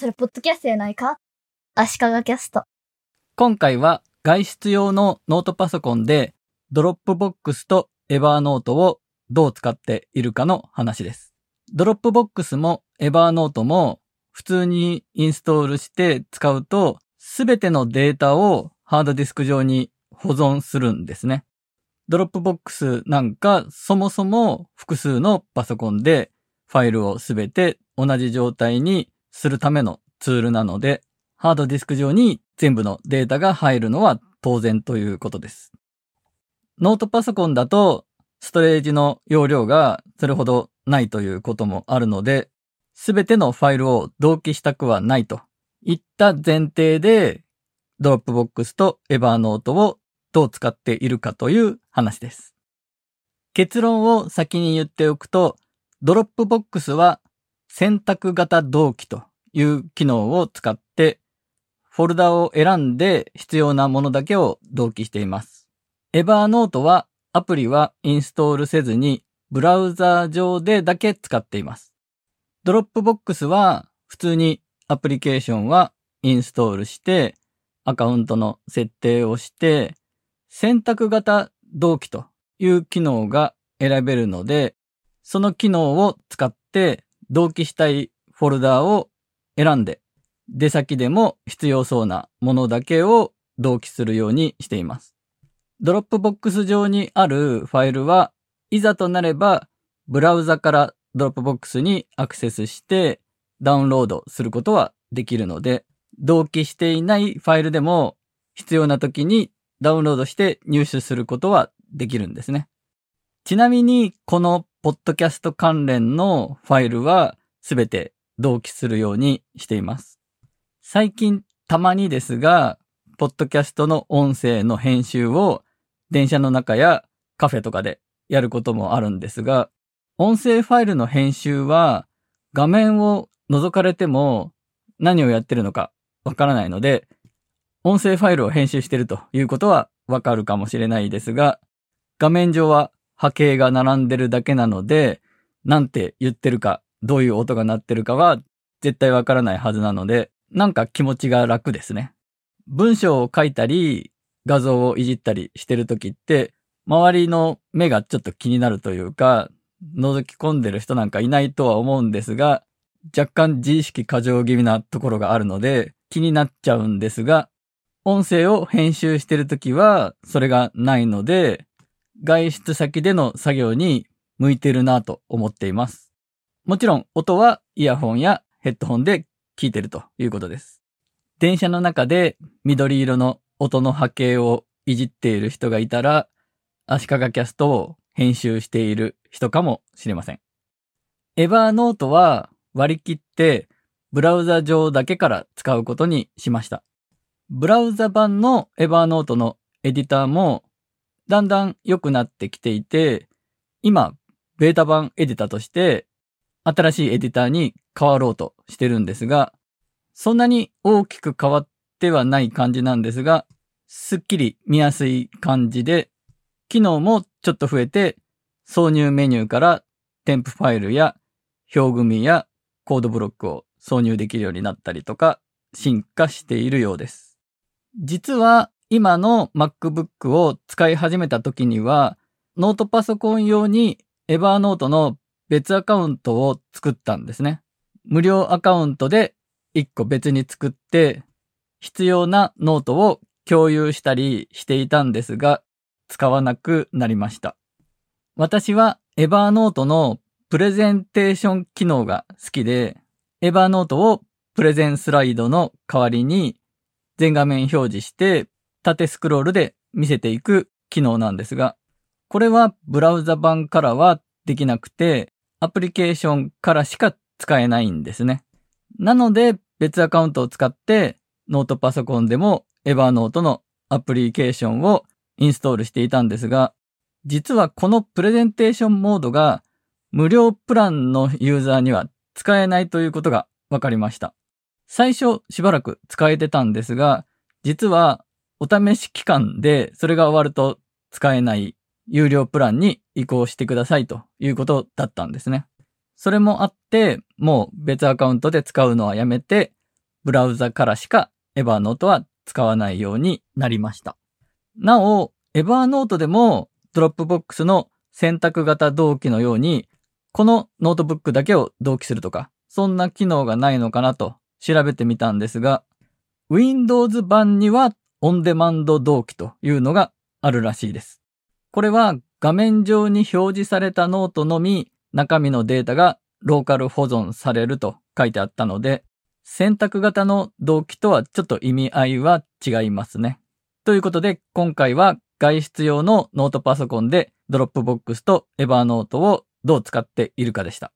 それポッドキャストやないか？足利キャスト。今回は外出用のノートパソコンでドロップボックスとエバーノートをどう使っているかの話です。ドロップボックスもエバーノートも普通にインストールして使うとすべてのデータをハードディスク上に保存するんですね。ドロップボックスなんかそもそも複数のパソコンでファイルをすべて同じ状態にするためのツールなので、ハードディスク上に全部のデータが入るのは当然ということです。ノートパソコンだとストレージの容量がそれほどないということもあるので、すべてのファイルを同期したくはないといった前提で、ドロップボックスとエバーノートをどう使っているかという話です。結論を先に言っておくと、 Dropbox は選択型同期という機能を使って、フォルダを選んで必要なものだけを同期しています。 Evernote はアプリはインストールせずにブラウザ上でだけ使っています。 Dropbox は普通にアプリケーションはインストールしてアカウントの設定をして選択型同期という機能が選べるのでその機能を使って同期したいフォルダーを選んで出先でも必要そうなものだけを同期するようにしています。 Dropbox 上にあるファイルはいざとなればブラウザから Dropbox にアクセスしてダウンロードすることはできるので同期していないファイルでも必要な時にダウンロードして入手することはできるんですね。ちなみにこのポッドキャスト関連のファイルはすべて同期するようにしています。最近たまにですが、ポッドキャストの音声の編集を電車の中やカフェとかでやることもあるんですが、音声ファイルの編集は画面を覗かれても何をやってるのかわからないので、音声ファイルを編集してるということはわかるかもしれないですが、画面上は波形が並んでるだけなので、なんて言ってるか、どういう音が鳴ってるかは絶対わからないはずなので、なんか気持ちが楽ですね。文章を書いたり、画像をいじったりしてるときって、周りの目がちょっと気になるというか、覗き込んでる人なんかいないとは思うんですが、若干自意識過剰気味なところがあるので気になっちゃうんですが、音声を編集してるときはそれがないので、外出先での作業に向いてるなと思っています。もちろん音はイヤホンやヘッドホンで聞いてるということです。電車の中で緑色の音の波形をいじっている人がいたら、足利キャストを編集している人かもしれません。エバーノートは割り切ってブラウザ上だけから使うことにしました。ブラウザ版のエバーノートのエディターもだんだん良くなってきていて、今、ベータ版エディターとして新しいエディターに変わろうとしてるんですが、そんなに大きく変わってはない感じなんですが、すっきり見やすい感じで、機能もちょっと増えて、挿入メニューから添付ファイルや表組みやコードブロックを挿入できるようになったりとか、進化しているようです。実は今の MacBook を使い始めた時には、ノートパソコン用に Evernote の別アカウントを作ったんですね。無料アカウントで1個別に作って、必要なノートを共有したりしていたんですが、使わなくなりました。私は Evernote のプレゼンテーション機能が好きで、Evernote をプレゼンスライドの代わりに全画面表示して縦スクロールで見せていく機能なんですが、これはブラウザ版からはできなくて、アプリケーションからしか使えないんですね。なので別アカウントを使ってノートパソコンでも Evernote のアプリケーションをインストールしていたんですが、実はこのプレゼンテーションモードが無料プランのユーザーには使えないということが分かりました。最初しばらく使えてたんですが、実はお試し期間でそれが終わると使えない有料プランに移行してくださいということだったんですね。それもあって、もう別アカウントで使うのはやめて、ブラウザからしか Evernote は使わないようになりました。なお、Evernote でも Dropbox の選択型同期のように、このノートブックだけを同期するとか、そんな機能がないのかなと調べてみたんですが、Windows 版にはオンデマンド同期というのがあるらしいです。これは画面上に表示されたノートのみ中身のデータがローカル保存されると書いてあったので、選択型の同期とはちょっと意味合いは違いますね。ということで、今回は外出用のノートパソコンで Dropbox と Evernote をどう使っているかでした。